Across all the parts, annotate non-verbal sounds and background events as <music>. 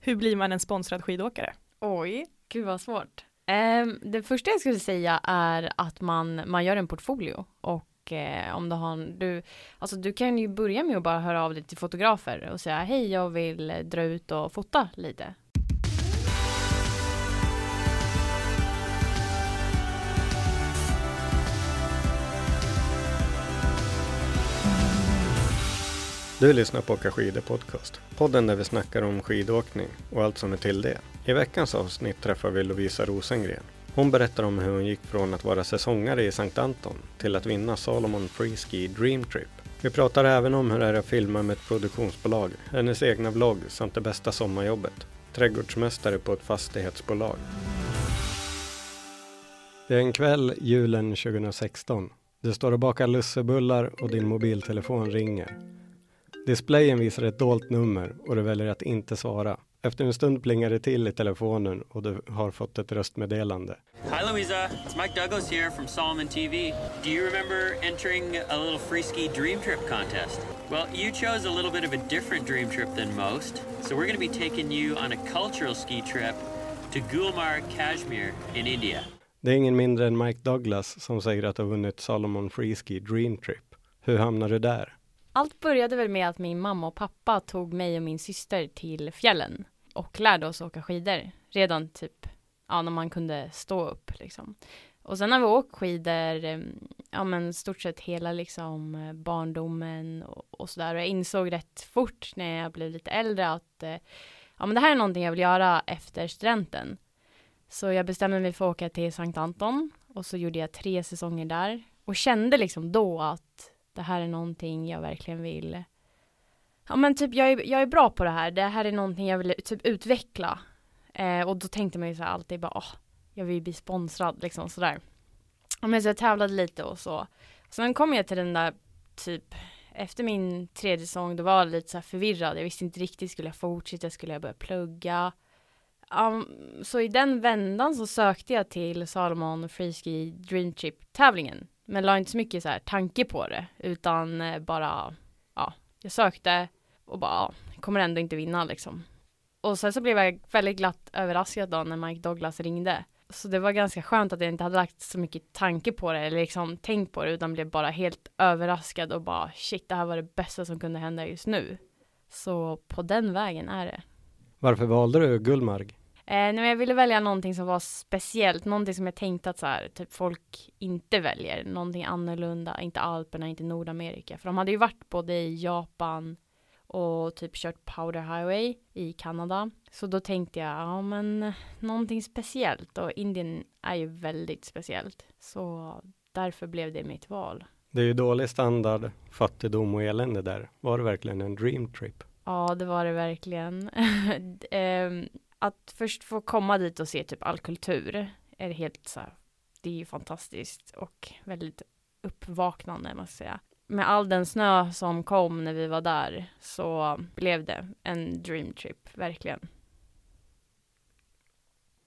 Hur blir man en sponsrad skidåkare? Oj, gud vad svårt. Um, det första jag skulle säga är att man, man gör en portfolio och eh, om du har en, du, alltså du kan ju börja med att bara höra av dig till fotografer och säga hej jag vill dra ut och fota lite. Du lyssnar på Åka skidor podcast. Podden där vi snackar om skidåkning och allt som är till det. I veckans avsnitt träffar vi Lovisa Rosengren. Hon berättar om hur hon gick från att vara säsongare i Sankt Anton till att vinna Salomon Freeski Dream Trip. Vi pratar även om hur det är att filma med ett produktionsbolag, hennes egna vlogg samt det bästa sommarjobbet. Trädgårdsmästare på ett fastighetsbolag. Det är en kväll julen 2016. Du står och bakar lussebullar och din mobiltelefon ringer. Displayen visar ett dolt nummer och du väljer att inte svara. Efter en stund plingar det till i telefonen och du har fått ett röstmeddelande. Hi Louisa, it's Mike Douglas here from Solomon TV. Do you remember entering a little free ski dream trip contest? Well, you chose a little bit of a different dream trip than most, so we're going to be taking you on a cultural ski trip to Gulmarg, Kashmir in India. Det är ingen mindre än Mike Douglas som säger att du har vunnit Salomon Freeski Dream Trip. Hur hamnar du där? Allt började väl med att min mamma och pappa tog mig och min syster till fjällen och lärde oss åka skidor redan typ ja, när man kunde stå upp liksom. Och sen har vi åkt skidor, ehm, ja men stort sett hela liksom barndomen och, och sådär. Och jag insåg rätt fort när jag blev lite äldre att eh, ja men det här är någonting jag vill göra efter studenten. Så jag bestämde mig för att åka till Sankt Anton och så gjorde jag tre säsonger där och kände liksom då att det här är någonting jag verkligen vill Ja men typ jag är, jag är bra på det här, det här är någonting jag vill typ utveckla. Eh, Och då tänkte man ju så här alltid bara åh, Jag vill bli sponsrad liksom sådär. Men så jag tävlade lite och så. Sen kom jag till den där typ Efter min tredje säsong då var jag lite så här förvirrad. Jag visste inte riktigt, skulle jag fortsätta, skulle jag börja plugga? Um, Så i den vändan så sökte jag till Salomon Freeski Dream Trip tävlingen men la inte så mycket så här tanke på det utan eh, bara ja, jag sökte och bara ja, kommer ändå inte vinna liksom. Och sen så blev jag väldigt glatt överraskad då när Mike Douglas ringde. Så det var ganska skönt att jag inte hade lagt så mycket tanke på det eller liksom tänkt på det utan blev bara helt överraskad och bara shit det här var det bästa som kunde hända just nu. Så på den vägen är det. Varför valde du Gullmarg? Eh, jag ville välja någonting som var speciellt, någonting som jag tänkte att så här, typ folk inte väljer, någonting annorlunda, inte Alperna, inte Nordamerika, för de hade ju varit både i Japan och typ kört Powder Highway i Kanada. Så då tänkte jag, ja men någonting speciellt och Indien är ju väldigt speciellt. Så därför blev det mitt val. Det är ju dålig standard, fattigdom och elände där. Var det verkligen en dream trip? Ja, det var det verkligen. <laughs> Att först få komma dit och se typ all kultur är helt så här, det är ju fantastiskt och väldigt uppvaknande måste jag säga. Med all den snö som kom när vi var där så blev det en dream trip, verkligen.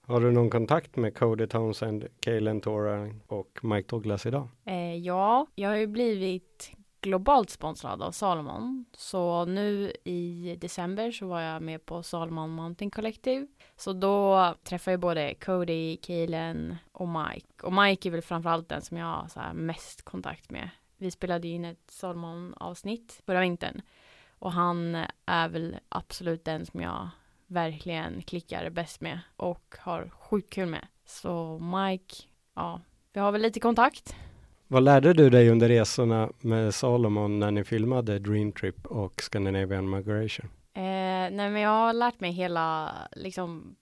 Har du någon kontakt med Cody Townsend, Kaylen Tora och Mike Douglas idag? Eh, ja, jag har ju blivit globalt sponsrad av Salomon. Så nu i december så var jag med på Salomon Mountain Collective. Så då träffade jag både Cody, Kaylen och Mike. Och Mike är väl framförallt den som jag har så mest kontakt med. Vi spelade in ett Salomon avsnitt förra vintern. Och han är väl absolut den som jag verkligen klickar bäst med och har sjukt kul med. Så Mike, ja, vi har väl lite kontakt. Vad lärde du dig under resorna med Salomon när ni filmade Dream Trip och Scandinavian Migration? Eh, nej men jag har lärt mig hela liksom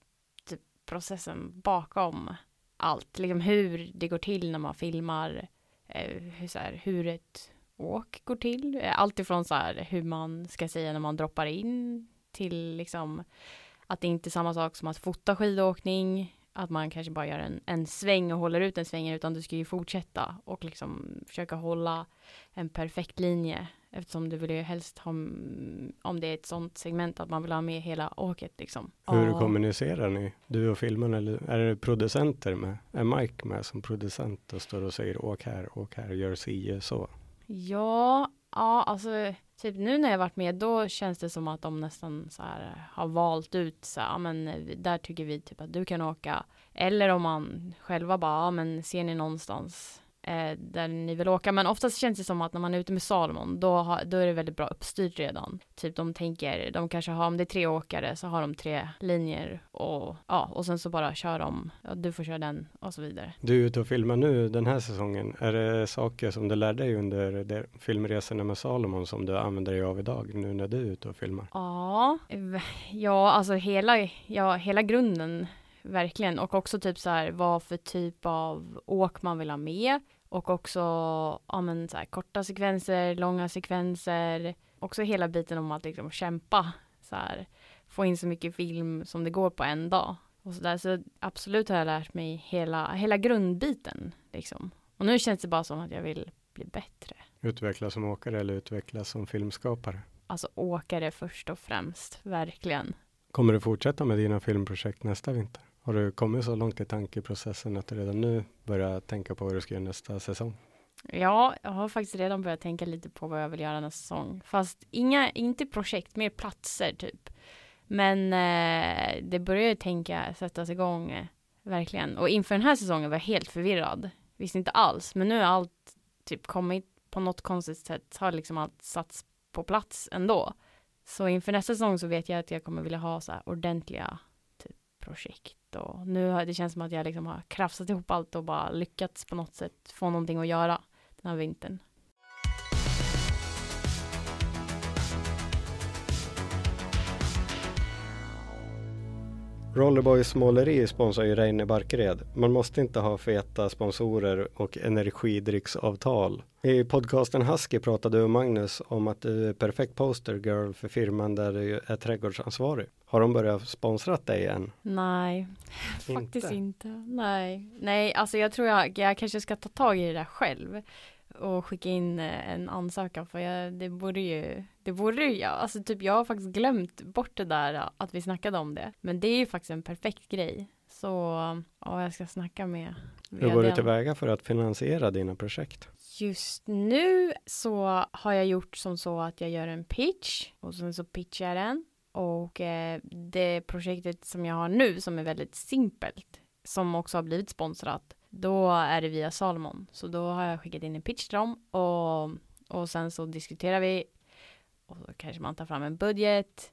typ, processen bakom allt, liksom hur det går till när man filmar, eh, hur, så här, hur ett åk går till. Eh, allt ifrån så här hur man ska säga när man droppar in till liksom att det inte är samma sak som att fota skidåkning, att man kanske bara gör en, en sväng och håller ut en sväng, utan du ska ju fortsätta och liksom försöka hålla en perfekt linje eftersom du vill ju helst ha, om det är ett sånt segment, att man vill ha med hela åket liksom. Hur Och- kommunicerar ni, du och filmen, eller är det producenter med? Är Mike med som producent och står och säger åk här, åk här, gör si, så? Ja, ja, alltså typ nu när jag varit med, då känns det som att de nästan så här eh, har valt ut så här, ja men eh, där tycker vi typ att du kan åka. Eller om man själva bara, ja men ser ni någonstans eh, där ni vill åka. Men oftast känns det som att när man är ute med Salomon, då, har, då är det väldigt bra uppstyrt redan. Typ de tänker, de kanske har, om det är tre åkare så har de tre linjer och ja, och sen så bara kör de, ja, du får köra den och så vidare. Du är ute och filmar nu den här säsongen. Är det saker som du lärde dig under de filmresorna med Salomon som du använder dig av idag nu när du är ute och filmar? Ja, ja, alltså hela, ja, hela grunden verkligen och också typ så här vad för typ av åk man vill ha med och också ja, men så här, korta sekvenser, långa sekvenser, också hela biten om att liksom kämpa så här, få in så mycket film som det går på en dag och så där så absolut har jag lärt mig hela, hela grundbiten liksom och nu känns det bara som att jag vill bli bättre. Utvecklas som åkare eller utvecklas som filmskapare? Alltså åkare först och främst, verkligen. Kommer du fortsätta med dina filmprojekt nästa vinter? Har du kommit så långt i tankeprocessen att du redan nu börjar tänka på vad du ska göra nästa säsong? Ja, jag har faktiskt redan börjat tänka lite på vad jag vill göra nästa säsong. Fast inga, inte projekt, mer platser typ. Men eh, det börjar ju tänka sättas igång eh, verkligen. Och inför den här säsongen var jag helt förvirrad. Visste inte alls, men nu har allt typ kommit på något konstigt sätt. Har liksom allt satts på plats ändå. Så inför nästa säsong så vet jag att jag kommer vilja ha så här ordentliga typ, projekt. Och nu har det känns som att jag liksom har krafsat ihop allt och bara lyckats på något sätt få någonting att göra den här vintern. Rollerboys måleri sponsrar ju Reine Barkered. Man måste inte ha feta sponsorer och energidrycksavtal. I podcasten Husky pratade du och Magnus om att du är perfekt poster girl för firman där du är trädgårdsansvarig. Har de börjat sponsra dig än? Nej, faktiskt Inte? inte. Nej, nej, alltså jag tror jag, jag kanske ska ta tag i det där själv och skicka in eh, en ansökan för jag, det borde ju, det borde ju, jag, alltså typ jag har faktiskt glömt bort det där att vi snackade om det. Men det är ju faktiskt en perfekt grej. Så ja, jag ska snacka med Hur går du tillväga för att finansiera dina projekt? Just nu så har jag gjort som så att jag gör en pitch och sen så pitchar jag den. Och eh, det projektet som jag har nu som är väldigt simpelt som också har blivit sponsrat då är det via Salomon. Så då har jag skickat in en pitch till dem och, och sen så diskuterar vi och så kanske man tar fram en budget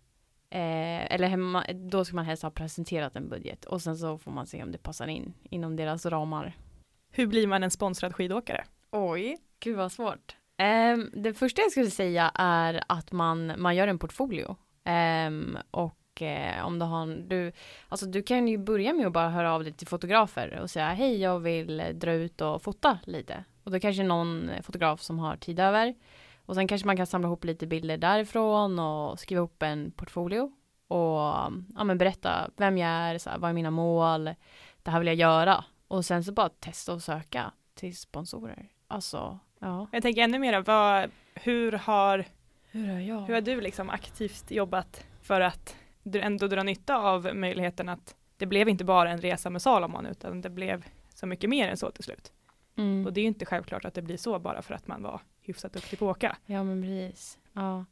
eh, eller hemma, då ska man helst ha presenterat en budget och sen så får man se om det passar in inom deras ramar. Hur blir man en sponsrad skidåkare? Oj, gud vad svårt. Um, det första jag skulle säga är att man, man gör en portfolio. Ehm, och eh, om du har en, du, alltså du kan ju börja med att bara höra av dig till fotografer och säga hej jag vill eh, dra ut och fota lite. Och då kanske någon fotograf som har tid över. Och sen kanske man kan samla ihop lite bilder därifrån och skriva upp en portfolio. Och ja, men berätta vem jag är, så här, vad är mina mål, det här vill jag göra. Och sen så bara testa och söka till sponsorer. Alltså, ja. Jag tänker ännu mer, vad, hur, har, Hur har jag? hur har du liksom aktivt jobbat för att ändå dra nytta av möjligheten att det blev inte bara en resa med Salomon utan det blev så mycket mer än så till slut. Mm. Och det är inte självklart att det blir så bara för att man var hyfsat duktig på att åka. Ja men precis. Ja.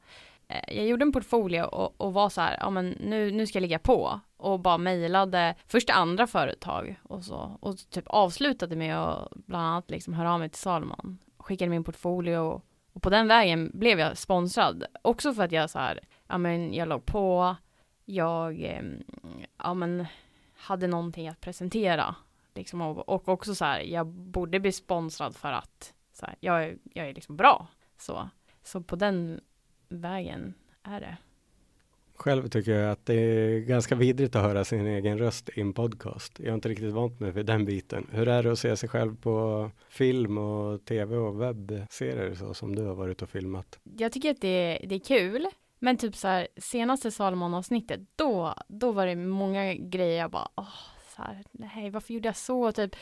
Eh, Jag gjorde en portfolio och, och var så här, ja men nu, nu ska jag ligga på och bara mejlade först andra företag och så och typ avslutade med att bland annat liksom höra av mig till Salomon. Skickade min portfolio och på den vägen blev jag sponsrad. Också för att jag så här, ja men jag låg på, jag, em, ja men hade någonting att presentera. Liksom och, och också så här, jag borde bli sponsrad för att så här, jag, är, jag är liksom bra. Så, så på den vägen är det. Själv tycker jag att det är ganska vidrigt att höra sin egen röst i en podcast. Jag har inte riktigt vant mig vid den biten. Hur är det att se sig själv på film och tv och webbserier så som du har varit och filmat? Jag tycker att det, det är kul. Men typ så här senaste Salomon-avsnittet, då, då var det många grejer jag bara, åh, så här, nej, varför gjorde jag så, typ,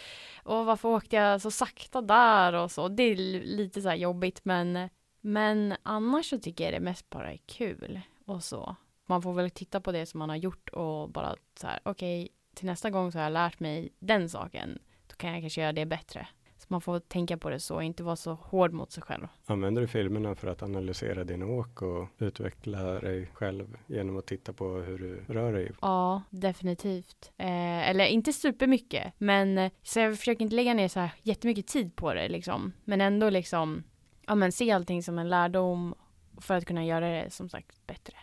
och varför åkte jag så sakta där och så. Det är lite så här jobbigt, men, men annars så tycker jag det mest bara är kul och så. Man får väl titta på det som man har gjort och bara så här, okej, okay, till nästa gång så har jag lärt mig den saken, då kan jag kanske göra det bättre. Man får tänka på det så, inte vara så hård mot sig själv. Använder du filmerna för att analysera din åk och utveckla dig själv genom att titta på hur du rör dig? Ja, definitivt. Eh, eller inte supermycket, men så jag försöker inte lägga ner så här jättemycket tid på det liksom. Men ändå liksom, ja men se allting som en lärdom för att kunna göra det som sagt bättre.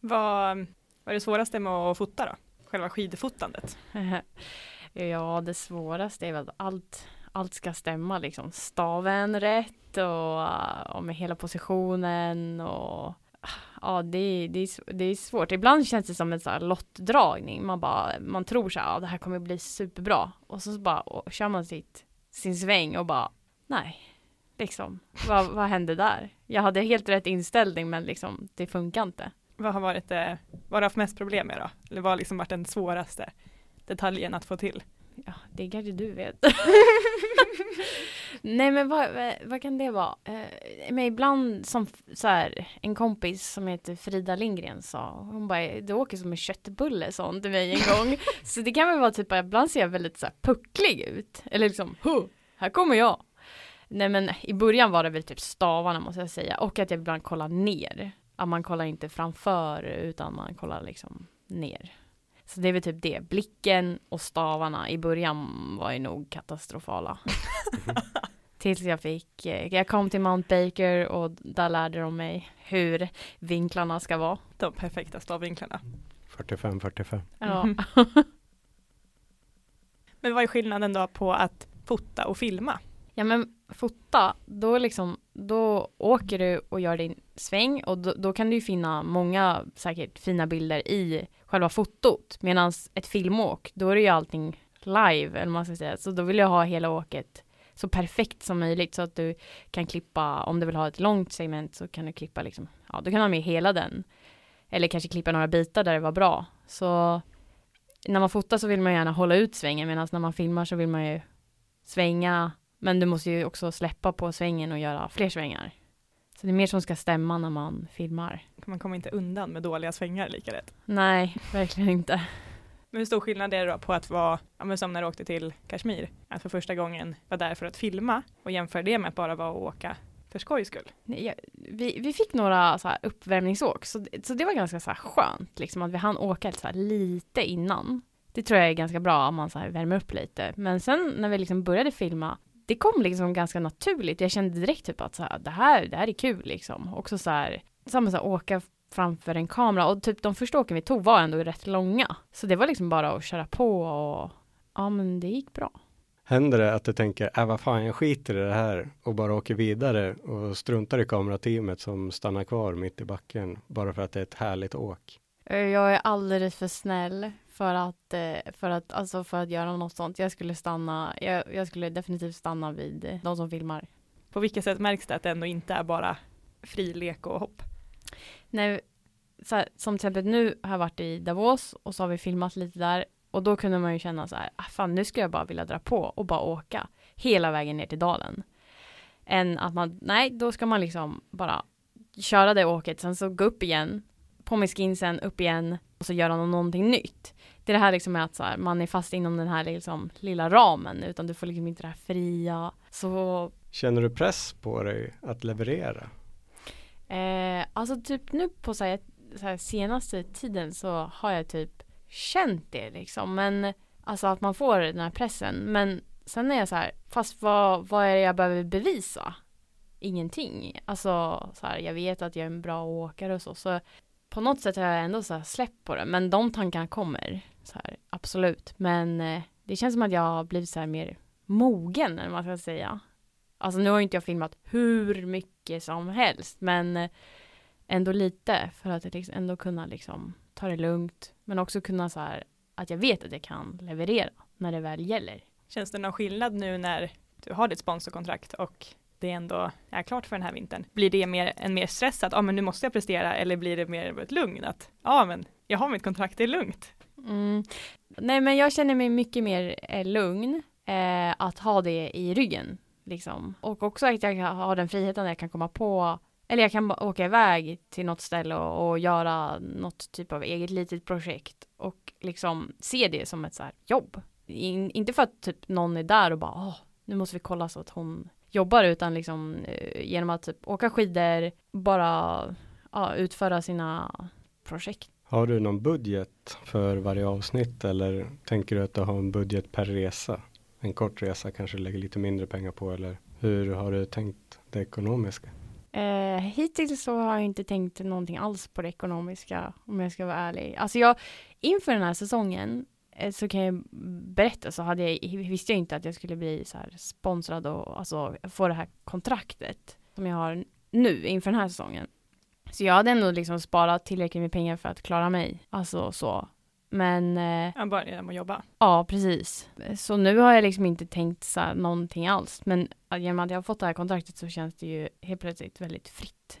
Vad var det svåraste med att fota då? Själva skidfotandet? <laughs> ja, det svåraste är väl allt allt ska stämma liksom. Staven rätt och, och med hela positionen och ja, det, det, är, det är svårt. Ibland känns det som en sån här lottdragning. Man bara, man tror så här, ja, det här kommer bli superbra. Och så bara och, kör man sitt, sin sväng och bara, nej, liksom, vad, vad hände där? Jag hade helt rätt inställning, men liksom, det funkar inte. Vad har varit det, vad har du haft mest problem med då? Eller vad har liksom varit den svåraste detaljen att få till? Ja, det kanske du vet. <laughs> Nej men vad, vad kan det vara? Eh, men ibland som så här, en kompis som heter Frida Lindgren sa, hon bara, du åker som en köttbulle sa hon till mig en gång. <laughs> så det kan väl vara typ, ibland ser jag väldigt så här pucklig ut. Eller liksom, här kommer jag. Nej men i början var det väl typ stavarna måste jag säga och att jag ibland kollar ner. Att man kollar inte framför utan man kollar liksom ner. Så det är väl typ det. Blicken och stavarna i början var ju nog katastrofala. <laughs> Tills jag fick, eh, jag kom till Mount Baker och där lärde de mig hur vinklarna ska vara. De perfekta stavvinklarna. 45-45. Ja. <laughs> men vad är skillnaden då på att fota och filma? Ja men fota, då liksom, då åker du och gör din sväng och då, då kan du ju finna många säkert fina bilder i själva fotot. Medan ett filmåk, då är det ju allting live, eller man ska säga. Så då vill jag ha hela åket så perfekt som möjligt så att du kan klippa, om du vill ha ett långt segment så kan du klippa liksom, ja du kan ha med hela den. Eller kanske klippa några bitar där det var bra. Så när man fotar så vill man gärna hålla ut svängen medan när man filmar så vill man ju svänga men du måste ju också släppa på svängen och göra fler svängar. Så det är mer som ska stämma när man filmar. Man kommer inte undan med dåliga svängar lika lätt. Nej, verkligen inte. Men hur stor skillnad är det då på att vara, ja, men som när du åkte till Kashmir, att för första gången vara där för att filma och jämföra det med att bara vara och åka för skojs skull? Nej, vi, vi fick några så här uppvärmningsåk, så, så det var ganska så här skönt, liksom att vi hann åka så lite innan. Det tror jag är ganska bra om man så här värmer upp lite. Men sen när vi liksom började filma, det kom liksom ganska naturligt. Jag kände direkt typ att så här, det, här, det här är kul liksom. Också så här, samma så här, åka framför en kamera och typ de första åken vi tog var ändå rätt långa. Så det var liksom bara att köra på och ja men det gick bra. Händer det att du tänker, äh vad fan jag skiter i det här och bara åker vidare och struntar i kamerateamet som stannar kvar mitt i backen bara för att det är ett härligt åk? Jag är alldeles för snäll för att, eh, för att, alltså för att göra något sånt. Jag skulle stanna, jag, jag skulle definitivt stanna vid de som filmar. På vilket sätt märks det att det ändå inte är bara fri lek och hopp? Nej, så här, som till exempel nu har jag varit i Davos och så har vi filmat lite där och då kunde man ju känna så här, ah, fan nu skulle jag bara vilja dra på och bara åka hela vägen ner till dalen. Än att man, nej, då ska man liksom bara köra det åket, sen så gå upp igen, på med skinsen, upp igen och så göra någonting nytt. Det är det här liksom med att så här, man är fast inom den här liksom lilla ramen utan du får liksom inte det här fria. Så... Känner du press på dig att leverera? Eh, alltså typ nu på så här, så här, senaste tiden så har jag typ känt det liksom. Men alltså att man får den här pressen. Men sen är jag så här, fast vad, vad är det jag behöver bevisa? Ingenting. Alltså så här, jag vet att jag är en bra åkare och så. Så på något sätt har jag ändå så släppt på det. Men de tankarna kommer. Så här, absolut. Men eh, det känns som att jag har blivit så här mer mogen, eller man ska säga. Alltså nu har ju inte jag filmat hur mycket som helst, men eh, ändå lite för att liksom ändå kunna liksom ta det lugnt. Men också kunna så här att jag vet att jag kan leverera när det väl gäller. Känns det någon skillnad nu när du har ditt sponsorkontrakt och det ändå är klart för den här vintern? Blir det mer, en mer stress att ja, ah, men nu måste jag prestera eller blir det mer ett lugn att ja, ah, men jag har mitt kontrakt, det är lugnt? Mm. Nej, men jag känner mig mycket mer eh, lugn eh, att ha det i ryggen liksom. Och också att jag har den friheten att jag kan komma på eller jag kan åka iväg till något ställe och, och, göra något typ av eget litet projekt och liksom se det som ett så här jobb. In, inte för att typ någon är där och bara Åh, nu måste vi kolla så att hon jobbar utan liksom eh, genom att typ åka skidor, bara ja, utföra sina projekt. Har du någon budget för varje avsnitt eller tänker du att du har en budget per resa? En kort resa kanske lägger lite mindre pengar på eller hur har du tänkt det ekonomiska? Eh, hittills så har jag inte tänkt någonting alls på det ekonomiska om jag ska vara ärlig. Alltså jag, inför den här säsongen eh, så kan jag berätta så hade jag, visste jag inte att jag skulle bli så här sponsrad och alltså få det här kontraktet som jag har nu inför den här säsongen. Så jag hade ändå liksom sparat tillräckligt med pengar för att klara mig. Alltså så. Men... Eh, jag började genom att jobba. Ja, precis. Så nu har jag liksom inte tänkt så här någonting alls. Men genom att jag har fått det här kontraktet så känns det ju helt plötsligt väldigt fritt.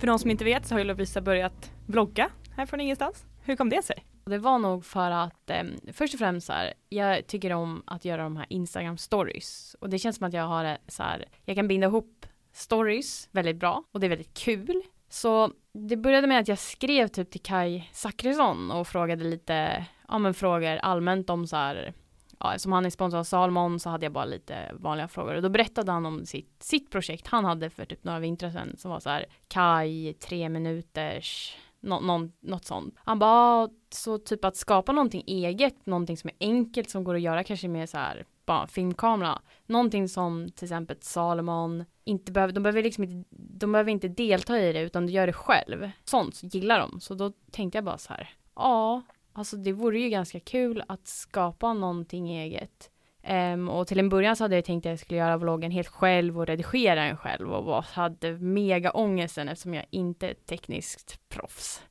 För de som inte vet så har ju Lovisa börjat vlogga här från ingenstans. Hur kom det sig? Det var nog för att eh, först och främst så här, jag tycker om att göra de här Instagram stories och det känns som att jag har så här, jag kan binda ihop stories väldigt bra och det är väldigt kul. Så det började med att jag skrev typ till Kai Zackrisson och frågade lite, ja men frågor allmänt om så här, ja, som han är sponsor av Salmon så hade jag bara lite vanliga frågor och då berättade han om sitt, sitt projekt han hade för typ några vintrar sedan som var så här kaj, tre minuters Nå, någon, något sånt. Han bara, så typ att skapa någonting eget, någonting som är enkelt som går att göra kanske med så här, bara filmkamera. Någonting som till exempel Salomon inte behöver, de behöver liksom inte, de behöver inte delta i det utan du gör det själv. Sånt gillar de. Så då tänkte jag bara så här, ja, alltså det vore ju ganska kul att skapa någonting eget. Um, och till en början så hade jag tänkt att jag skulle göra vloggen helt själv och redigera den själv och bara hade mega ångesten eftersom jag inte är tekniskt proffs.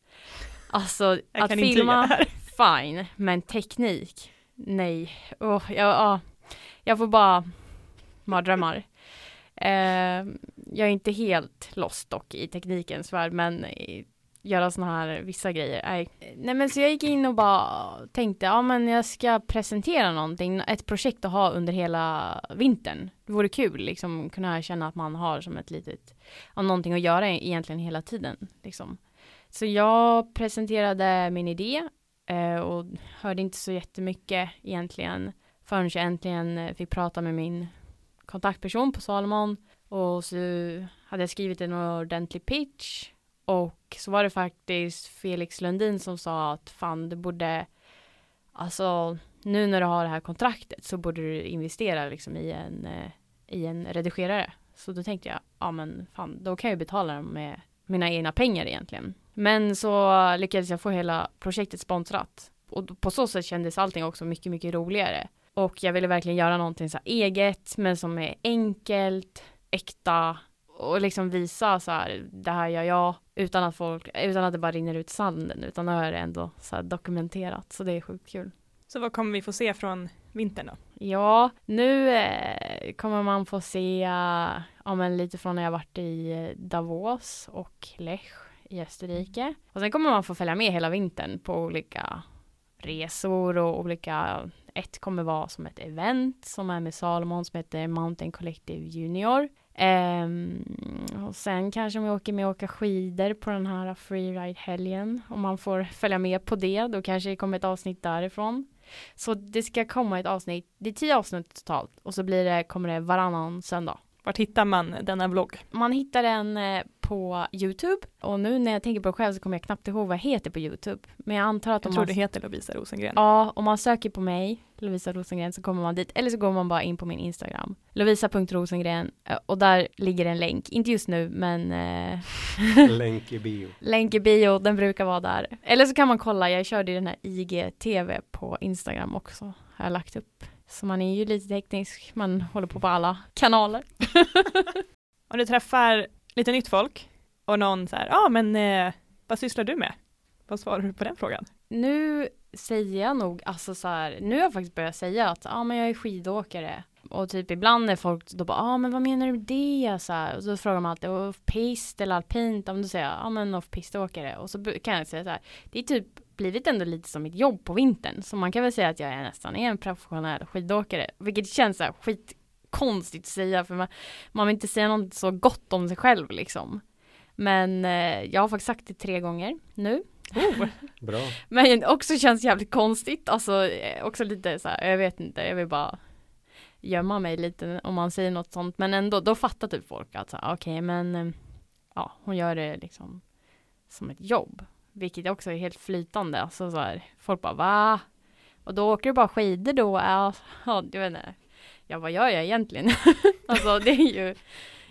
Alltså att filma, fine, men teknik, nej. Oh, jag, oh, jag får bara mardrömmar. Uh, jag är inte helt lost dock i teknikens värld, men göra såna här vissa grejer. Nej. Nej men så jag gick in och bara tänkte, ja men jag ska presentera någonting, ett projekt att ha under hela vintern. Det vore kul liksom kunna känna att man har som ett litet, ja, någonting att göra egentligen hela tiden liksom. Så jag presenterade min idé eh, och hörde inte så jättemycket egentligen förrän jag äntligen fick prata med min kontaktperson på Salomon och så hade jag skrivit en ordentlig pitch och så var det faktiskt Felix Lundin som sa att fan du borde Alltså nu när du har det här kontraktet så borde du investera liksom i en eh, i en redigerare. Så då tänkte jag, ja men fan då kan jag betala dem med mina egna pengar egentligen. Men så lyckades jag få hela projektet sponsrat. Och på så sätt kändes allting också mycket, mycket roligare. Och jag ville verkligen göra någonting så eget, men som är enkelt, äkta och liksom visa så här, det här gör jag utan att folk, utan att det bara rinner ut sanden, utan nu är det ändå så här dokumenterat, så det är sjukt kul. Så vad kommer vi få se från vintern då? Ja, nu eh, kommer man få se, ja men lite från när jag varit i eh, Davos och Lech i Österrike. Och sen kommer man få följa med hela vintern på olika resor och olika, ett kommer vara som ett event som är med Salomon som heter Mountain Collective Junior. Um, och sen kanske man åker med och åker skidor på den här freeride-helgen. Om man får följa med på det, då kanske det kommer ett avsnitt därifrån. Så det ska komma ett avsnitt, det är tio avsnitt totalt och så blir det, kommer det varannan söndag. Vart hittar man denna vlogg? Man hittar den eh, på Youtube och nu när jag tänker på det själv så kommer jag knappt ihåg vad jag heter på Youtube. Men jag antar att jag om tror man... du heter Lovisa Rosengren. Ja, om man söker på mig, Lovisa Rosengren, så kommer man dit. Eller så går man bara in på min Instagram, lovisa.rosengren eh, och där ligger en länk. Inte just nu, men eh... <laughs> länk i bio. Länk i bio, den brukar vara där. Eller så kan man kolla, jag körde den här IGTV på Instagram också, har jag lagt upp. Så man är ju lite teknisk, man håller på på alla kanaler. <laughs> Om du träffar lite nytt folk och någon så här, ja ah, men eh, vad sysslar du med? Vad svarar du på den frågan? Nu säger jag nog, alltså så här, nu har jag faktiskt börjat säga att ja ah, men jag är skidåkare. Och typ ibland när folk då bara, ja ah, men vad menar du med det? Så här, och så frågar man alltid, off-pist eller alpint? Om du säger, ja ah, men off-piståkare. Och så kan jag säga så här, det är typ blivit ändå lite som mitt jobb på vintern. Så man kan väl säga att jag är nästan är en professionell skidåkare. Vilket känns så här skitkonstigt att säga för man, man vill inte säga något så gott om sig själv liksom. Men eh, jag har faktiskt sagt det tre gånger nu. Oh. <laughs> Bra. Men också känns jävligt konstigt, alltså eh, också lite så här, jag vet inte, jag vill bara gömma mig lite om man säger något sånt. Men ändå, då fattar typ folk att okej, okay, men eh, ja, hon gör det liksom som ett jobb. Vilket också är helt flytande. Alltså så här, folk bara va? Och då åker du bara skidor då? Ja, ja du vet inte. Ja, vad gör jag egentligen? <laughs> alltså det är ju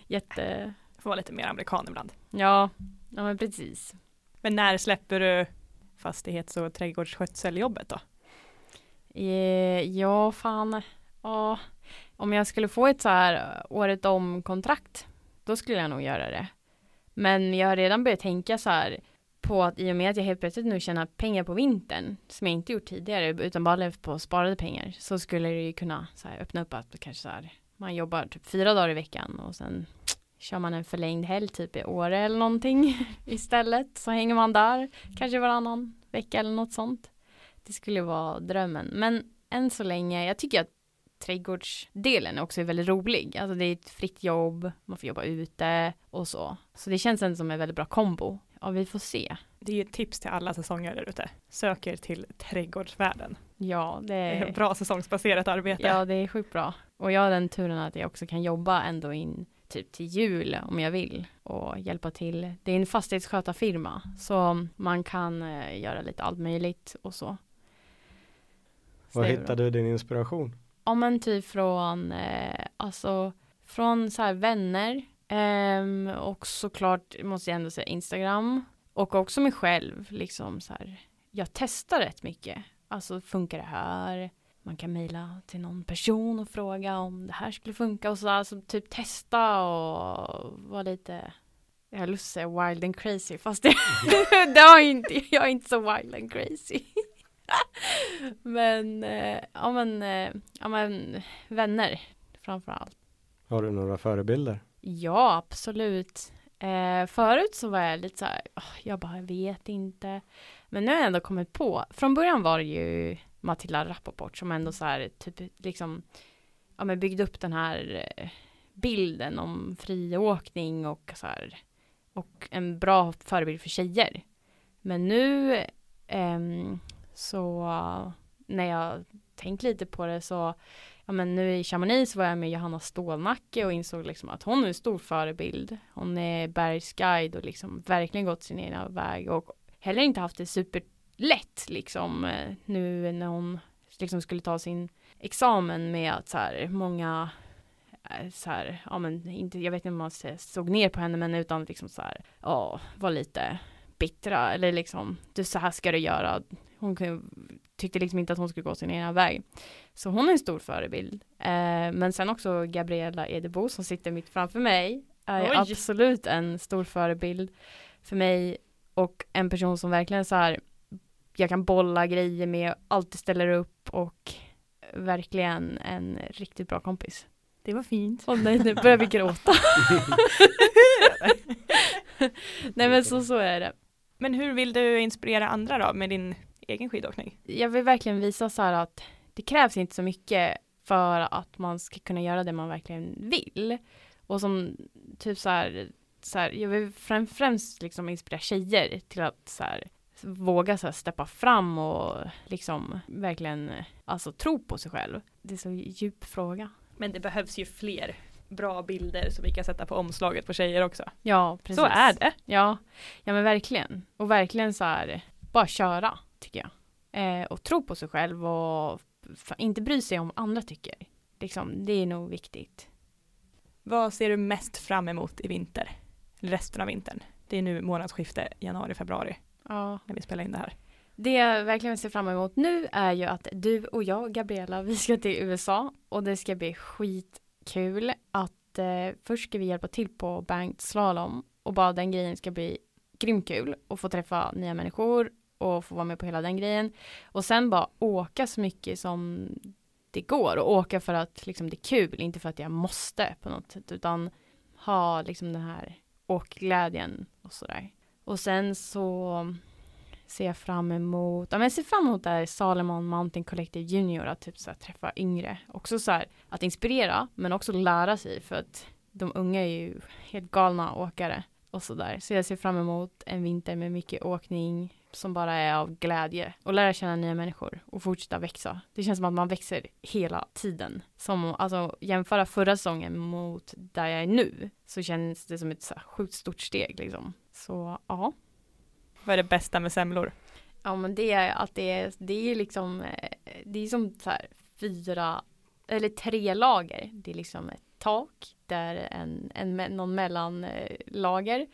jätte... Får vara lite mer amerikan ibland. Ja, ja men precis. Men när släpper du fastighets och trädgårdsskötseljobbet då? Eh, ja, fan. Ja, om jag skulle få ett så här året om kontrakt, då skulle jag nog göra det. Men jag har redan börjat tänka så här, på att i och med att jag helt plötsligt nu tjänar pengar på vintern som jag inte gjort tidigare utan bara levt på sparade pengar så skulle det ju kunna så här, öppna upp att kanske så här, man jobbar typ fyra dagar i veckan och sen kör man en förlängd helg typ i Åre eller någonting <laughs> istället så hänger man där kanske varannan vecka eller något sånt. Det skulle vara drömmen men än så länge jag tycker att trädgårdsdelen också är väldigt rolig. Alltså det är ett fritt jobb, man får jobba ute och så. Så det känns ändå som en väldigt bra kombo. Ja, vi får se. Det är ju ett tips till alla säsonger där ute. Söker till trädgårdsvärlden. Ja, det är... det är bra säsongsbaserat arbete. Ja, det är sjukt bra. Och jag har den turen att jag också kan jobba ändå in typ till jul om jag vill och hjälpa till. Det är en fastighetsskötarfirma så man kan eh, göra lite allt möjligt och så. Var hittade du din inspiration? Ja men typ från, eh, alltså från så här vänner Um, och såklart måste jag ändå säga Instagram och också mig själv liksom så här. Jag testar rätt mycket. Alltså funkar det här? Man kan mejla till någon person och fråga om det här skulle funka och så alltså typ testa och vara lite jag har lust att säga wild and crazy fast det, <laughs> det har inte, jag är inte så wild and crazy. <laughs> men, eh, ja men, eh, ja men vänner framför allt. Har du några förebilder? Ja, absolut. Eh, förut så var jag lite så här, oh, jag bara vet inte. Men nu har jag ändå kommit på, från början var det ju Matilda Rappaport som ändå så här, typ liksom, ja men byggde upp den här eh, bilden om friåkning och så här, och en bra förebild för tjejer. Men nu eh, så när jag tänkt lite på det så, ja men nu i Chamonix så var jag med Johanna Stålnacke och insåg liksom att hon är en stor förebild. Hon är bergsguide och liksom verkligen gått sin egna väg och heller inte haft det superlätt liksom eh, nu när hon liksom skulle ta sin examen med att så här många eh, så här, ja men inte, jag vet inte om man såg ner på henne men utan liksom så här, ja, var lite bittra eller liksom, du så här ska du göra, hon tyckte liksom inte att hon skulle gå sin egen väg. Så hon är en stor förebild. Eh, men sen också Gabriella Edebo som sitter mitt framför mig. är Oj. absolut en stor förebild för mig och en person som verkligen så här jag kan bolla grejer med, alltid ställer upp och verkligen en riktigt bra kompis. Det var fint. Åh nej, nu börjar vi gråta. <laughs> nej men så, så är det. Men hur vill du inspirera andra då med din egen skidåkning? Jag vill verkligen visa så här att det krävs inte så mycket för att man ska kunna göra det man verkligen vill. Och som typ så här, så här jag vill främ, främst liksom inspirera tjejer till att så här, våga så här steppa fram och liksom verkligen alltså tro på sig själv. Det är så djup fråga. Men det behövs ju fler bra bilder som vi kan sätta på omslaget på tjejer också. Ja, precis. Så är det. Ja, ja men verkligen. Och verkligen så här, bara köra tycker jag. Eh, och tro på sig själv och inte bry sig om andra tycker. Liksom, det är nog viktigt. Vad ser du mest fram emot i vinter? Resten av vintern. Det är nu månadsskifte januari-februari Ja. när vi spelar in det här. Det jag verkligen ser fram emot nu är ju att du och jag, Gabriella, <laughs> vi ska till USA och det ska bli skitkul att eh, först ska vi hjälpa till på banked slalom och bara den grejen ska bli grymt kul och få träffa nya människor och få vara med på hela den grejen och sen bara åka så mycket som det går och åka för att liksom det är kul, inte för att jag måste på något sätt utan ha liksom den här åkglädjen och sådär. Och sen så ser jag fram emot, ja men jag ser fram emot där Salomon Mountain Collective Junior att typ så här, träffa yngre. Också så här att inspirera men också lära sig för att de unga är ju helt galna åkare och sådär. Så jag ser fram emot en vinter med mycket åkning som bara är av glädje och lära känna nya människor och fortsätta växa. Det känns som att man växer hela tiden. Som alltså jämföra förra säsongen mot där jag är nu så känns det som ett så här sjukt stort steg liksom. Så ja. Vad är det bästa med semlor? Ja men det är att det är, det är liksom, eh, det är som så här fyra, eller tre lager. Det är liksom ett tak, där en, en, någon mellanlager.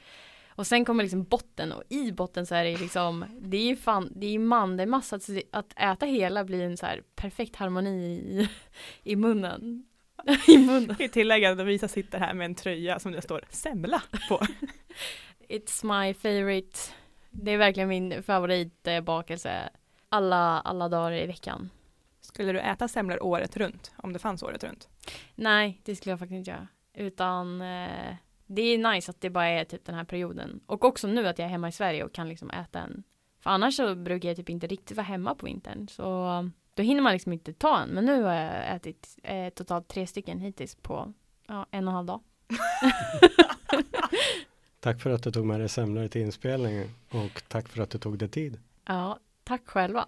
Och sen kommer liksom botten och i botten så är det liksom, det är ju fan, det är ju mandelmassa. Så det- att äta hela blir en så här perfekt harmoni i, i munnen. <laughs> I munnen. Vi tillägger att Lovisa sitter här med en tröja som det står semla på. <laughs> It's my favorite. Det är verkligen min favoritbakelse. Alla, alla dagar i veckan. Skulle du äta semlor året runt? Om det fanns året runt? Nej, det skulle jag faktiskt inte göra. Utan eh, det är nice att det bara är typ den här perioden. Och också nu att jag är hemma i Sverige och kan liksom äta en. För annars så brukar jag typ inte riktigt vara hemma på vintern. Så då hinner man liksom inte ta en. Men nu har jag ätit eh, totalt tre stycken hittills på ja, en och en halv dag. <laughs> Tack för att du tog med dig semlor till inspelningen och tack för att du tog dig tid. Ja, tack själva.